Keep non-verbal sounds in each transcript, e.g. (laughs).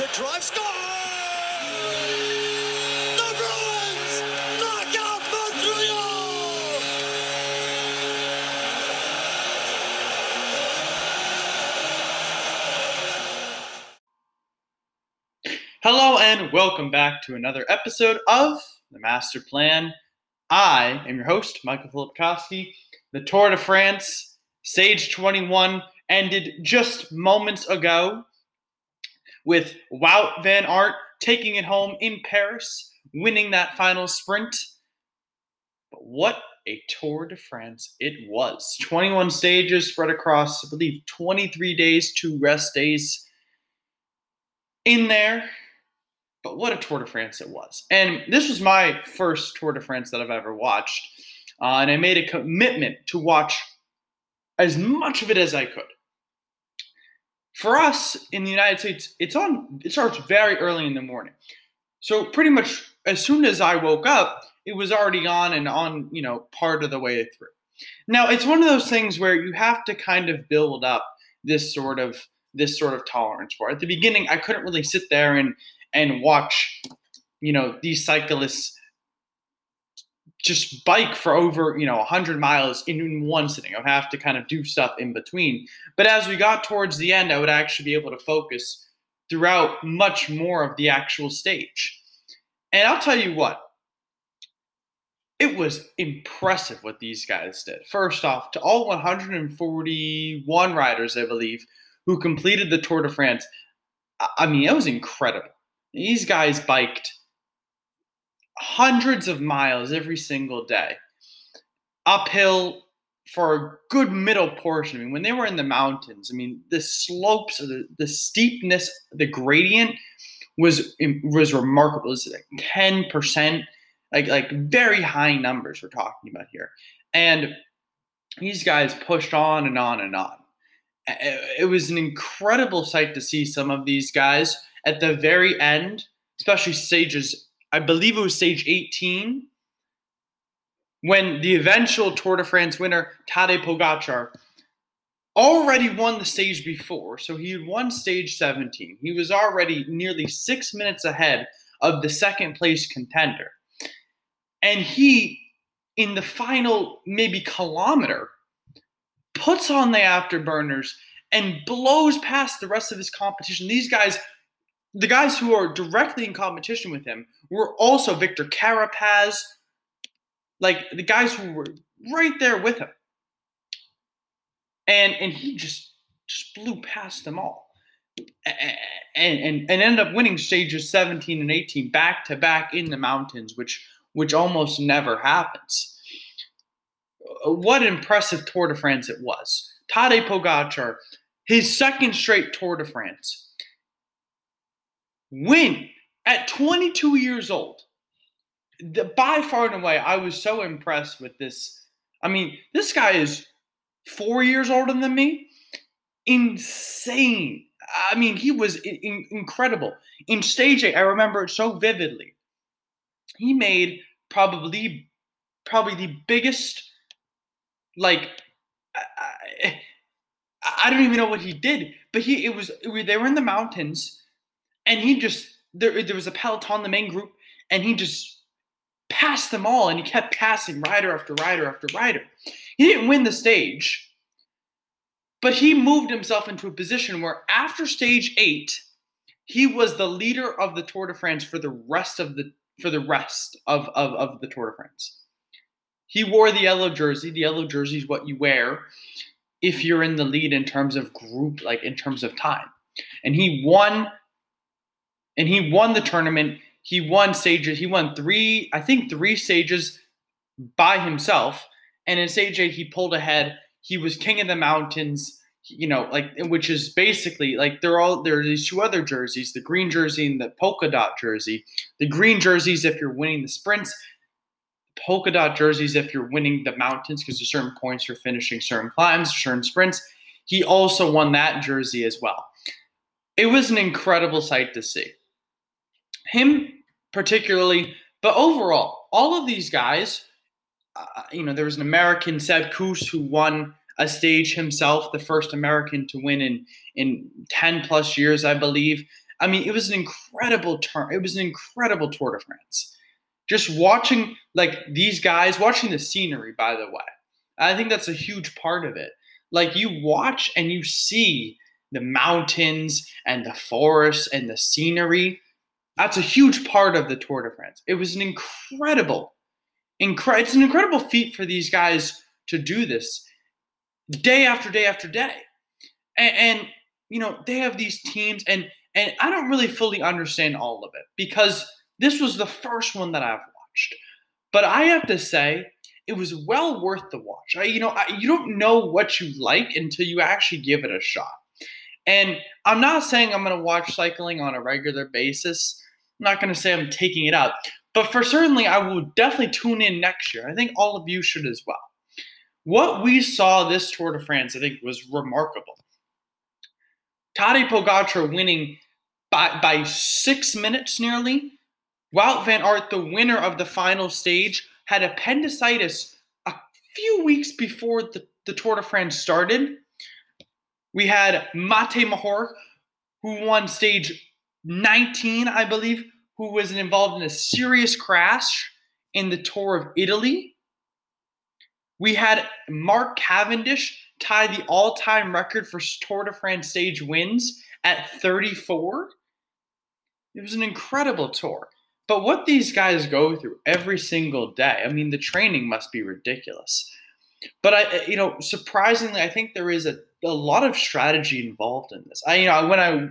The drive score. The Bruins knock out Montreal. Hello and welcome back to another episode of The Master Plan. I am your host, Michael Filipkowski. The Tour de France, Stage 21, ended just moments ago with Wout Van Aert taking it home in Paris, winning that final sprint. But what a Tour de France it was. 21 stages spread across, I believe, 23 days, two rest days in there. But what a Tour de France it was. And this was my first Tour de France that I've ever watched. Uh, and I made a commitment to watch as much of it as I could. For us in the United States, it's on it starts very early in the morning. So pretty much as soon as I woke up, it was already on and on, you know, part of the way through. Now, it's one of those things where you have to kind of build up this sort of this sort of tolerance for. At the beginning, I couldn't really sit there and and watch, you know, these cyclists just bike for over, you know, 100 miles in one sitting. I would have to kind of do stuff in between. But as we got towards the end, I would actually be able to focus throughout much more of the actual stage. And I'll tell you what, it was impressive what these guys did. First off, to all 141 riders, I believe, who completed the Tour de France, I- I mean, it was incredible. These guys biked hundreds of miles every single day, uphill for a good middle portion. I mean, when they were in the mountains, I mean, the slopes, the, the steepness, the gradient was was remarkable. It was like ten percent, like like very high numbers we're talking about here, and these guys pushed on and on and on. It was an incredible sight to see some of these guys at the very end, especially stages. I believe it was stage 18 when the eventual Tour de France winner Tadej Pogacar already won the stage before. So he had won stage 17. He was already nearly six minutes ahead of the second place contender. And he, in the final maybe kilometer, puts on the afterburners and blows past the rest of his competition. These guys, the guys who are directly in competition with him, were also Victor Carapaz, like the guys who were right there with him. And and he just just blew past them all. And, and, and ended up winning stages 17 and 18 back to back in the mountains, which which almost never happens. Uh, what an impressive Tour de France it was. Tadej Pogacar, his second straight Tour de France, win at 22 years old. The, by far and away, I was so impressed with this. I mean, this guy is four years older than me. Insane. I mean, he was in, incredible. In stage eight, I remember it so vividly. He made probably, probably the biggest, like, I, I don't even know what he did, but he it was they were in the mountains, and he just there there was a peloton, the main group, and he just passed them all, and he kept passing rider after rider after rider. He didn't win the stage, but he moved himself into a position where after stage eight, he was the leader of the Tour de France for the rest of the for the rest of, of, of the Tour de France. He wore the yellow jersey. The yellow jersey is what you wear if you're in the lead in terms of group, like in terms of time. And he won, and he won the tournament. He won stages. He won three, I think, three stages by himself. And in Stage 8, he pulled ahead. He was king of the mountains you know, like which is basically like they're all there are these two other jerseys, the green jersey and the polka dot jersey. The green jerseys if you're winning the sprints, polka dot jerseys if you're winning the mountains because there's certain points for finishing certain climbs, certain sprints. He also won that jersey as well. It was an incredible sight to see. Him particularly, but overall, all of these guys, uh, you know, there was an American Sepp Kuss who won a stage himself, the first American to win in in 10 plus years, I believe. I mean, it was an incredible turn. It was an incredible Tour de France. Just watching like these guys, watching the scenery, by the way. I think that's a huge part of it. Like you watch and you see the mountains and the forests and the scenery. That's a huge part of the Tour de France. It was an incredible, incredible. It's an incredible feat for these guys to do this day after day after day. And, and, you know, they have these teams and and I don't really fully understand all of it because this was the first one that I've watched. But I have to say, it was well worth the watch. I, you know, I, you don't know what you like until you actually give it a shot. And I'm not saying I'm going to watch cycling on a regular basis. I'm not going to say I'm taking it out, but for certainly, I will definitely tune in next year. I think all of you should as well. What we saw this Tour de France, I think, was remarkable. Tadej Pogacar winning by, by six minutes nearly. Wout van Aert, the winner of the final stage, had appendicitis a few weeks before the, the Tour de France started. We had Matej Mohoric, who won stage 19, I believe, who was involved in a serious crash in the Tour of Italy. We had Mark Cavendish tie the all time record for Tour de France stage wins at 34. It was an incredible tour. But what these guys go through every single day, I mean, the training must be ridiculous. But I, you know, surprisingly, I think there is a, a lot of strategy involved in this. I, you know, when I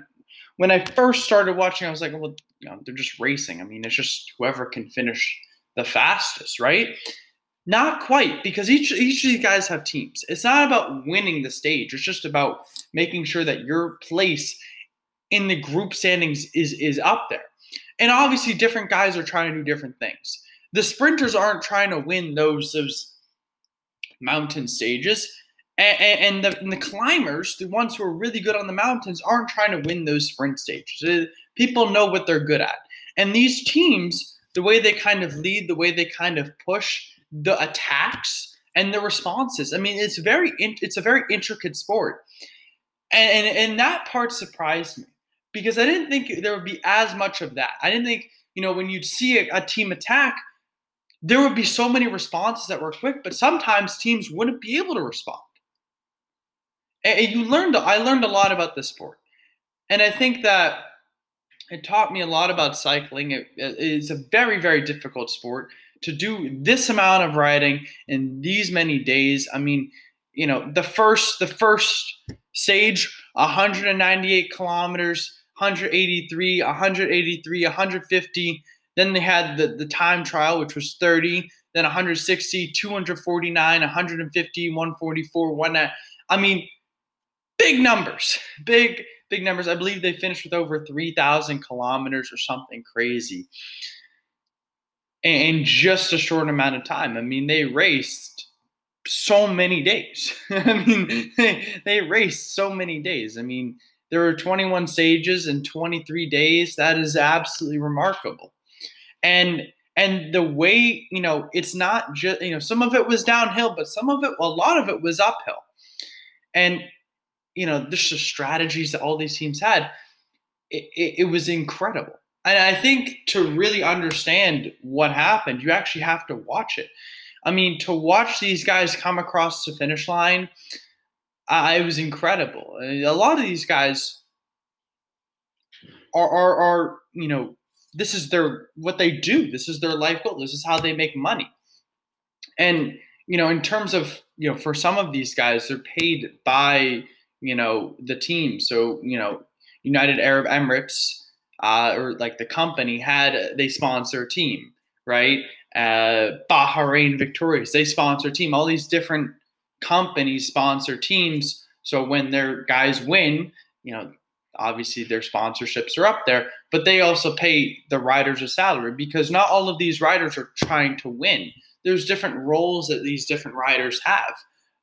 when I first started watching, I was like, well, you know, they're just racing. I mean, it's just whoever can finish the fastest, right? Not quite, because each each of these guys have teams. It's not about winning the stage. It's just about making sure that your place in the group standings is is up there. And obviously, different guys are trying to do different things. The sprinters aren't trying to win those those mountain stages, and, and, the, and the climbers, the ones who are really good on the mountains, aren't trying to win those sprint stages. Uh, people know what they're good at, and these teams, the way they kind of lead, the way they kind of push, the attacks and the responses. I mean, it's very it's a very intricate sport, and, and and that part surprised me because I didn't think there would be as much of that. I didn't think you know when you'd see a, a team attack, there would be so many responses that were quick, but sometimes teams wouldn't be able to respond. And, you learned I learned a lot about this sport, and I think that it taught me a lot about cycling. It, it is a very very difficult sport to do this amount of riding in these many days. I mean, you know, the first the first stage 198 kilometers, 183, 183, 150. Then they had the, the time trial, which was 30, then 160, 249, 150, 144, one. I mean, big numbers, big, big numbers. I believe they finished with over 3,000 kilometers or something crazy in just a short amount of time. I mean, they raced so many days. (laughs) I mean, they, (laughs) they raced so many days. I mean, there were 21 stages in 23 days. That is absolutely remarkable. And and the way, you know, it's not just, you know, some of it was downhill, but some of it, a lot of it was uphill. And, you know, just the strategies that all these teams had, it, it, it was incredible. And I think to really understand what happened, you actually have to watch it. I mean, to watch these guys come across the finish line, I, it was incredible. A lot of these guys are, are, are, you know, this is their what they do. This is their life goal. This is how they make money. And you know, in terms of you know, for some of these guys, they're paid by you know the team. So you know, United Arab Emirates uh, or like the company had they sponsor a team, right? uh, Bahrain Victorious, they sponsor a team. All these different companies sponsor teams. So when their guys win, you know, obviously their sponsorships are up there, but they also pay the riders a salary because not all of these riders are trying to win. There's different roles that these different riders have.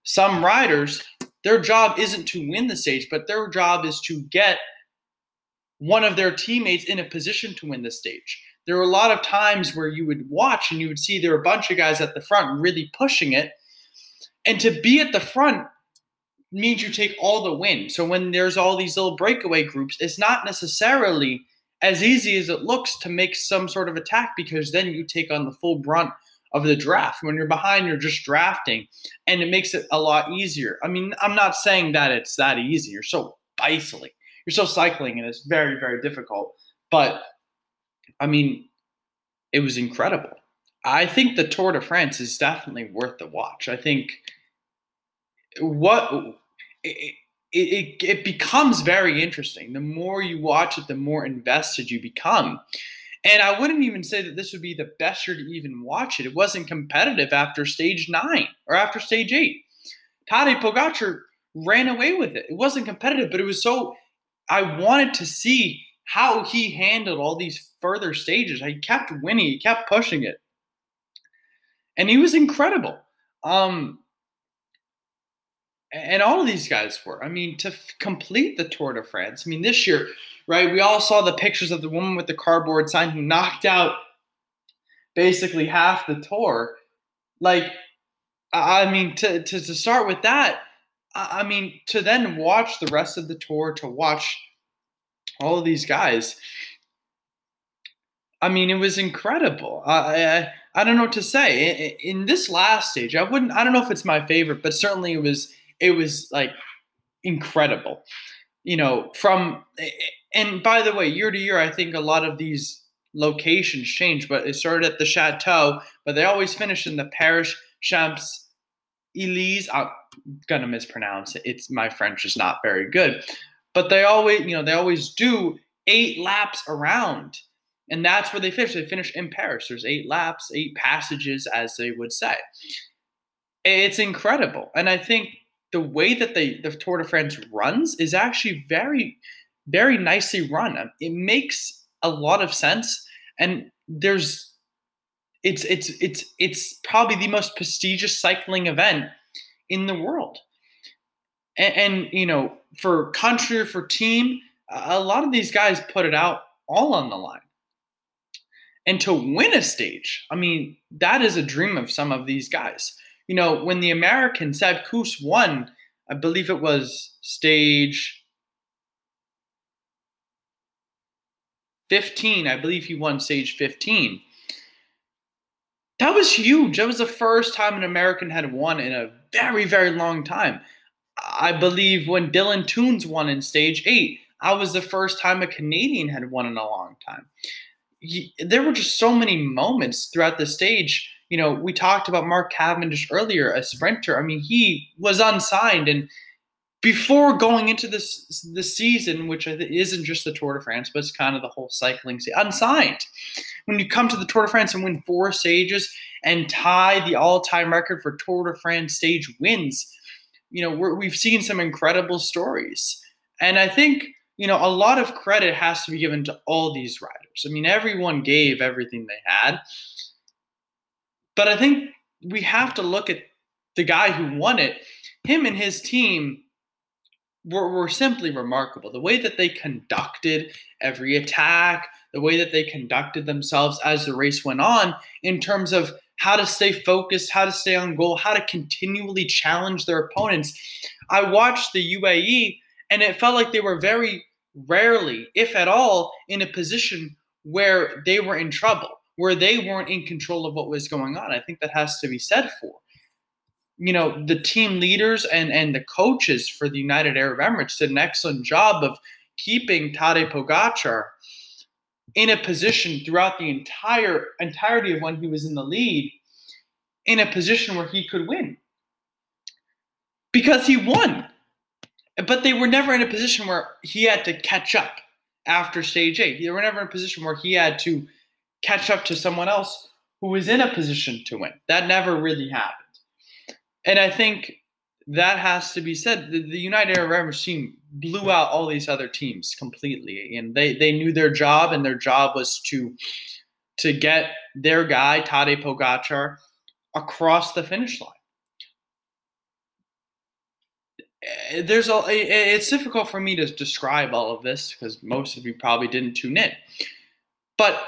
Some riders, their job isn't to win the stage, but their job is to get one of their teammates in a position to win the stage. There were a lot of times where you would watch and you would see there were a bunch of guys at the front really pushing it. And to be at the front means you take all the win. So when there's all these little breakaway groups, it's not necessarily as easy as it looks to make some sort of attack because then you take on the full brunt of the draft. When you're behind, you're just drafting, and it makes it a lot easier. I mean, I'm not saying that it's that easy. You're so bicycling, you're so cycling, and it's very, very difficult. But I mean, it was incredible. I think the Tour de France is definitely worth the watch. I think what it, it, it becomes very interesting. The more you watch it, the more invested you become. And I wouldn't even say that this would be the best year to even watch it. It wasn't competitive after stage nine or after stage eight. Tadej Pogacar ran away with it. It wasn't competitive, but it was so. I wanted to see how he handled all these further stages. He kept winning, he kept pushing it, and he was incredible. Um, and all of these guys were. I mean, to f- complete the Tour de France. I mean, this year, right? We all saw the pictures of the woman with the cardboard sign who knocked out basically half the tour. Like, I mean, to to, to start with that, I mean, to then watch the rest of the tour, to watch all of these guys. I mean, it was incredible. I, I I don't know what to say. In, in this last stage, I wouldn't. I don't know if it's my favorite, but certainly it was it was like incredible. You know, from and by the way, year to year, I think a lot of these locations change, but it started at the chateau, but they always finish in the Paris Champs Elysees. I'm gonna mispronounce it. It's my French is not very good, but they always, you know, they always do eight laps around, and that's where they finish. They finish in Paris. There's eight laps, eight passages, as they would say. It's incredible, and I think the way that the, the Tour de France runs is actually very, very nicely run. Um, it makes a lot of sense, and there's it's it's it's it's probably the most prestigious cycling event in the world. And, and you know, for country or for team, a lot of these guys put it out all on the line. And to win a stage, I mean, that is a dream of some of these guys you know, when the American Sepp Kuss won, I believe it was stage 15. I believe he won stage 15. That was huge. That was the first time an American had won in a very, very long time. I believe when Dylan Teuns won in stage eight, I was the first time a Canadian had won in a long time. There were just so many moments throughout the stage you know, we talked about Mark Cavendish earlier, a sprinter. I mean, he was unsigned, and before going into this the season, which isn't just the Tour de France, but it's kind of the whole cycling season, unsigned. When you come to the Tour de France and win four stages and tie the all-time record for Tour de France stage wins, you know, we have seen some incredible stories, and I think you know a lot of credit has to be given to all these riders. I mean, everyone gave everything they had but I think we have to look at the guy who won it. Him and his team were, were simply remarkable. The way that they conducted every attack, the way that they conducted themselves as the race went on, in terms of how to stay focused, how to stay on goal, how to continually challenge their opponents. I watched the UAE and it felt like they were very rarely, if at all, in a position where they were in trouble where they weren't in control of what was going on. I think that has to be said for. You know, the team leaders and, and the coaches for the United Arab Emirates did an excellent job of keeping Tadej Pogacar in a position throughout the entire entirety of when he was in the lead, in a position where he could win. Because he won. But they were never in a position where he had to catch up after stage eight. They were never in a position where he had to catch up to someone else who was in a position to win. That never really happened. And I think that has to be said. The, the United Arab Emirates team blew out all these other teams completely, and they they knew their job, and their job was to to get their guy Tadej Pogacar across the finish line. Eh, there's a it's difficult for me to describe all of this because most of you probably didn't tune in. But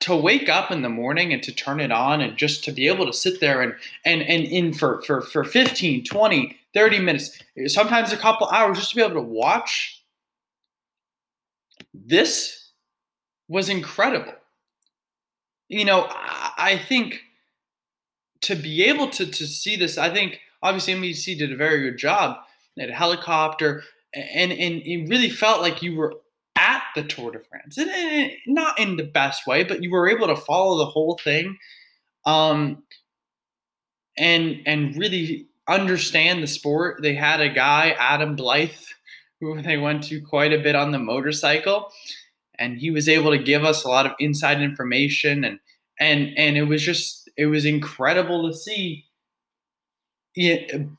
to wake up in the morning and to turn it on and just to be able to sit there and and and in for for for 15 20 30 minutes sometimes a couple hours just to be able to watch. This was incredible. You know i, I think to be able to to see this i think obviously NBC did a very good job had a helicopter and and it really felt like you were at the Tour de France, and, not in the best way, but you were able to follow the whole thing, um, and and really understand the sport. They had a guy, Adam Blythe, who (laughs) they went to quite a bit on the motorcycle, and he was able to give us a lot of inside information, and and and it was just it was incredible to see.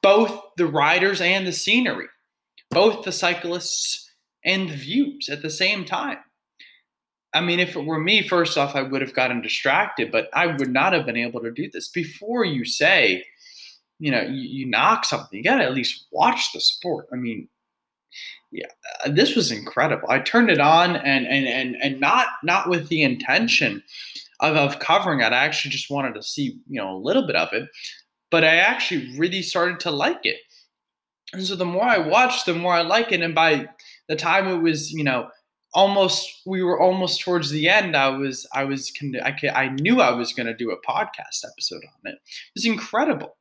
both the riders and the scenery, both the cyclists and views at the same time. I mean, if it were me, first off, I would have gotten distracted, but I would not have been able to do this. Before you say, you know, you, you knock something, you got to at least watch the sport. I mean, yeah, uh, this was incredible. I turned it on and and and and not not with the intention of, of covering it. I actually just wanted to see, you know, a little bit of it, but I actually really started to like it. And so the more I watched, the more I like it. And by the time it was, you know, almost we were almost towards the end. I was I was I I knew I was going to do a podcast episode on it. It was incredible.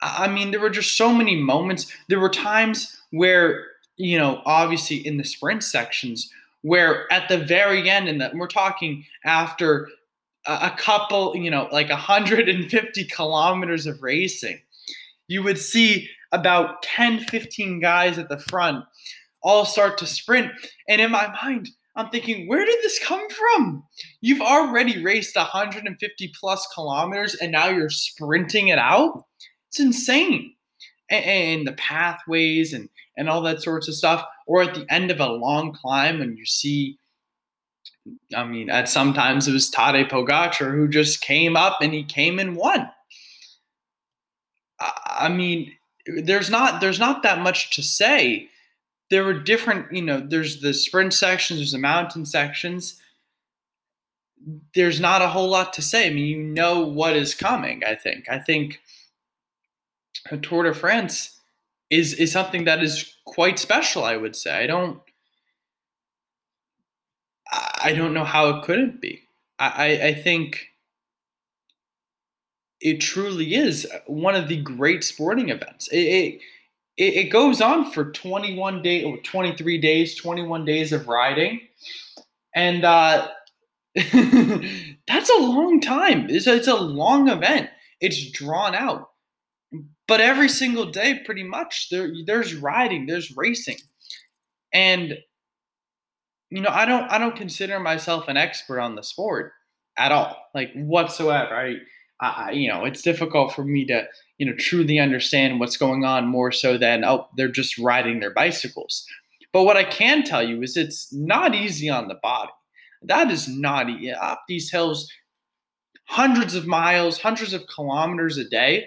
I mean, there were just so many moments. There were times where, you know, obviously in the sprint sections, where at the very end, and we're talking after a, a couple, you know, like 150 kilometers of racing, you would see about 10, 15 guys at the front all start to sprint. And in my mind, I'm thinking, where did this come from? You've already raced 150 plus kilometers and now you're sprinting it out? It's insane. And, the pathways and, and all that sorts of stuff. Or at the end of a long climb when you see, I mean, at sometimes it was Tadej Pogacar who just came up and he came and won. I mean, there's not there's not that much to say. There were different, you know, there's the sprint sections, there's the mountain sections. There's not a whole lot to say. I mean, you know what is coming, I think. I think a Tour de France is is something that is quite special, I would say. I don't I don't know how it couldn't be. I, I think it truly is one of the great sporting events. It, it, it goes on for 21 days or 23 days, 21 days of riding. And uh, (laughs) that's a long time. It's a, it's a long event. It's drawn out. But every single day, pretty much, there there's riding, there's racing. And you know, I don't I don't consider myself an expert on the sport at all, like whatsoever. I I, you know, it's difficult for me to, you know, truly understand what's going on more so than, oh, they're just riding their bicycles. But what I can tell you is it's not easy on the body. That is not easy. Up these hills, hundreds of miles, hundreds of kilometers a day,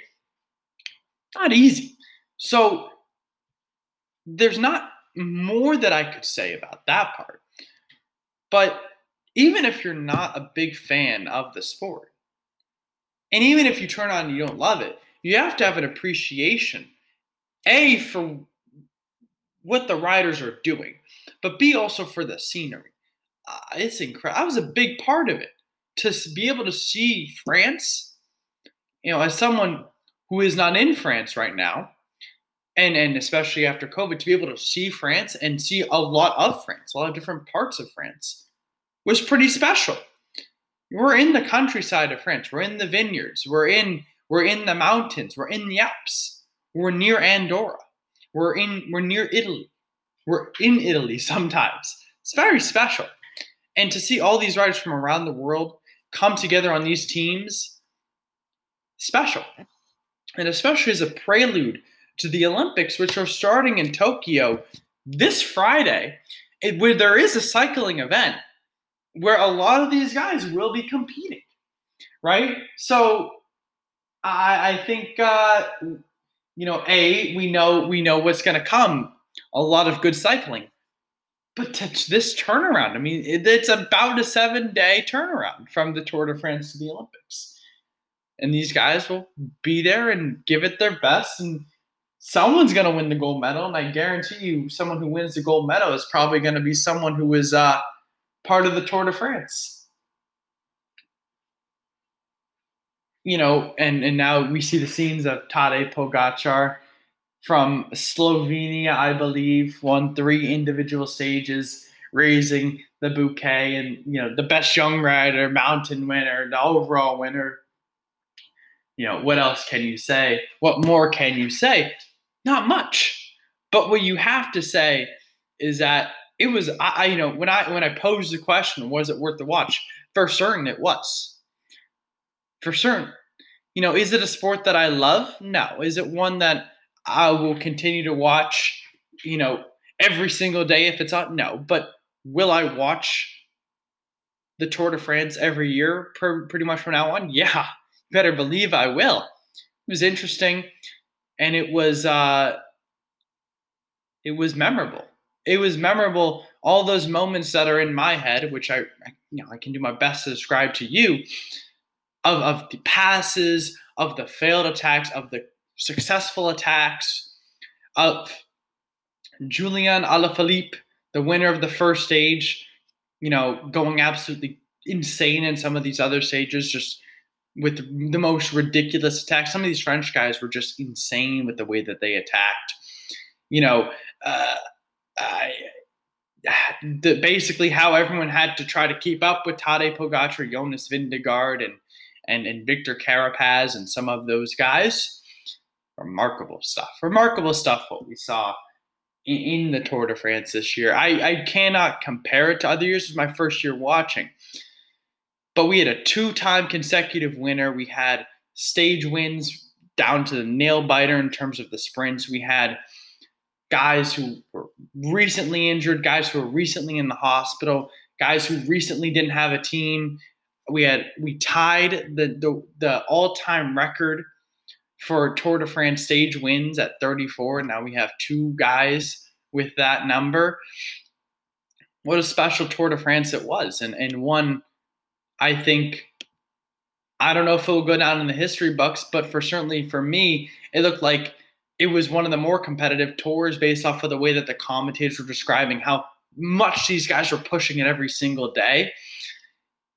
not easy. So there's not more that I could say about that part. But even if you're not a big fan of the sport, and even if you turn on and you don't love it, you have to have an appreciation, A, for what the riders are doing, but B, also for the scenery. Uh, it's incredible. I was a big part of it. To be able to see France, you know, as someone who is not in France right now, and and especially after COVID, to be able to see France and see a lot of France, a lot of different parts of France, was pretty special we're in the countryside of France. We're in the vineyards. We're in we're in the mountains. We're in the Alps. We're near Andorra. We're in we're near Italy. We're in Italy (laughs) sometimes. It's very special. And to see all these riders from around the world come together on these teams special. And especially as a prelude to the Olympics, which are starting in Tokyo this Friday, it, where there is a cycling event where a lot of these guys will be competing, right? So I, I think uh, you know, a we know we know what's going to come. A lot of good cycling, but to this turnaround, I mean, it, it's about a seven-day turnaround from the Tour de France to the Olympics, and these guys will be there and give it their best, and someone's going to win the gold medal, and I guarantee you, someone who wins the gold medal is probably going to be someone who is uh, part of the Tour de France. you know, and and now we see the scenes of Tadej Pogacar from Slovenia, I believe, won three individual stages, raising the bouquet, and you know, the best young rider, mountain winner, the overall winner. You know, what else can you say? What more can you say? Not much. But what you have to say is that it was I, I you know when I when I posed the question, was it worth the watch? For certain, it was for certain. You know, is it a sport that I love? No. Is it one that I will continue to watch, you know, every single day if it's on? No. But will I watch the Tour de France every year per, pretty much from now on? Yeah. Better believe I will. It was interesting and it was uh it was memorable. It was memorable all those moments that are in my head which I you know I can do my best to describe to you of, of the passes, of the failed attacks, of the successful attacks, of Julian Alaphilippe, the winner of the first stage, you know, going absolutely insane in some of these other stages, just with the most ridiculous attacks. Some of these French guys were just insane with the way that they attacked. You know, uh, The, basically how everyone had to try to keep up with Tadej Pogacar, Jonas Vingegaard, and and, and Victor Carapaz and some of those guys. Remarkable stuff. Remarkable stuff what we saw in, in the Tour de France this year. I, I cannot compare it to other years. It was my first year watching. But we had a two time consecutive winner. We had stage wins down to the nail biter in terms of the sprints. We had guys who were recently injured, guys who were recently in the hospital, guys who recently didn't have a team, we had we tied the the, the all time record for Tour de France stage wins at 34. Now we have two guys with that number. What a special Tour de France it was, and and one I think I don't know if it'll go down in the history books, but for certainly for me, it looked like it was one of the more competitive tours based off of the way that the commentators were describing how much these guys were pushing it every single day.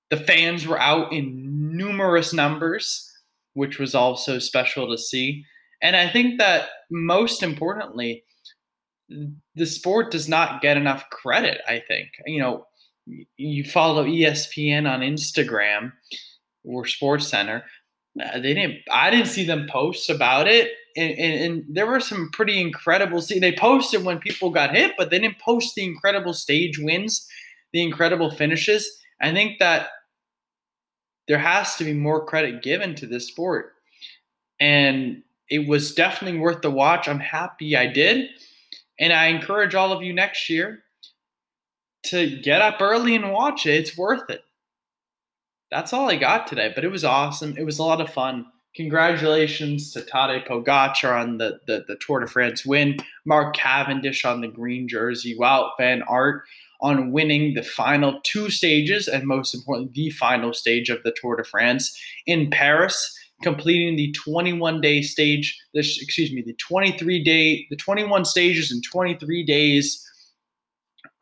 The fans were out in numerous numbers, which was also special to see. And I think that most importantly, the sport does not get enough credit, I think. You know, you follow ESPN on Instagram or Sports Center. They didn't. I didn't see them post about it, and, and, there were some pretty incredible. See, they posted when people got hit, but they didn't post the incredible stage wins, the incredible finishes. I think that there has to be more credit given to this sport. And it was definitely worth the watch. I'm happy I did. And I encourage all of you next year to get up early and watch it. It's worth it. That's all I got today, but it was awesome. It was a lot of fun. Congratulations to Tadej Pogacar on the, the, the Tour de France win, Mark Cavendish on the green jersey, Wout van Aert on winning the final two stages and most importantly the final stage of the Tour de France in Paris completing the 21 day stage this excuse me the 23 day the 21 stages in 23 days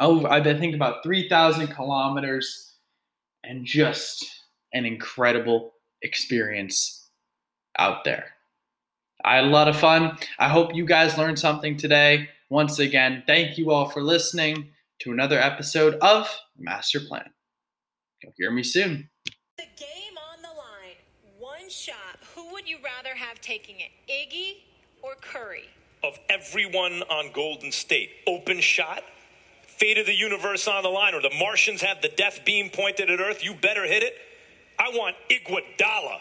over I think about 3000 kilometers and just an incredible experience out there. I had a lot of fun. I hope you guys learned something today. Once again, thank you all for listening to another episode of Master Plan. You'll hear me soon. The game on the line. One shot. Who would you rather have taking it, Iggy or Curry? Of everyone on Golden State, open shot, fate of the universe on the line, or the Martians have the death beam pointed at Earth, you better hit it. I want Iguodala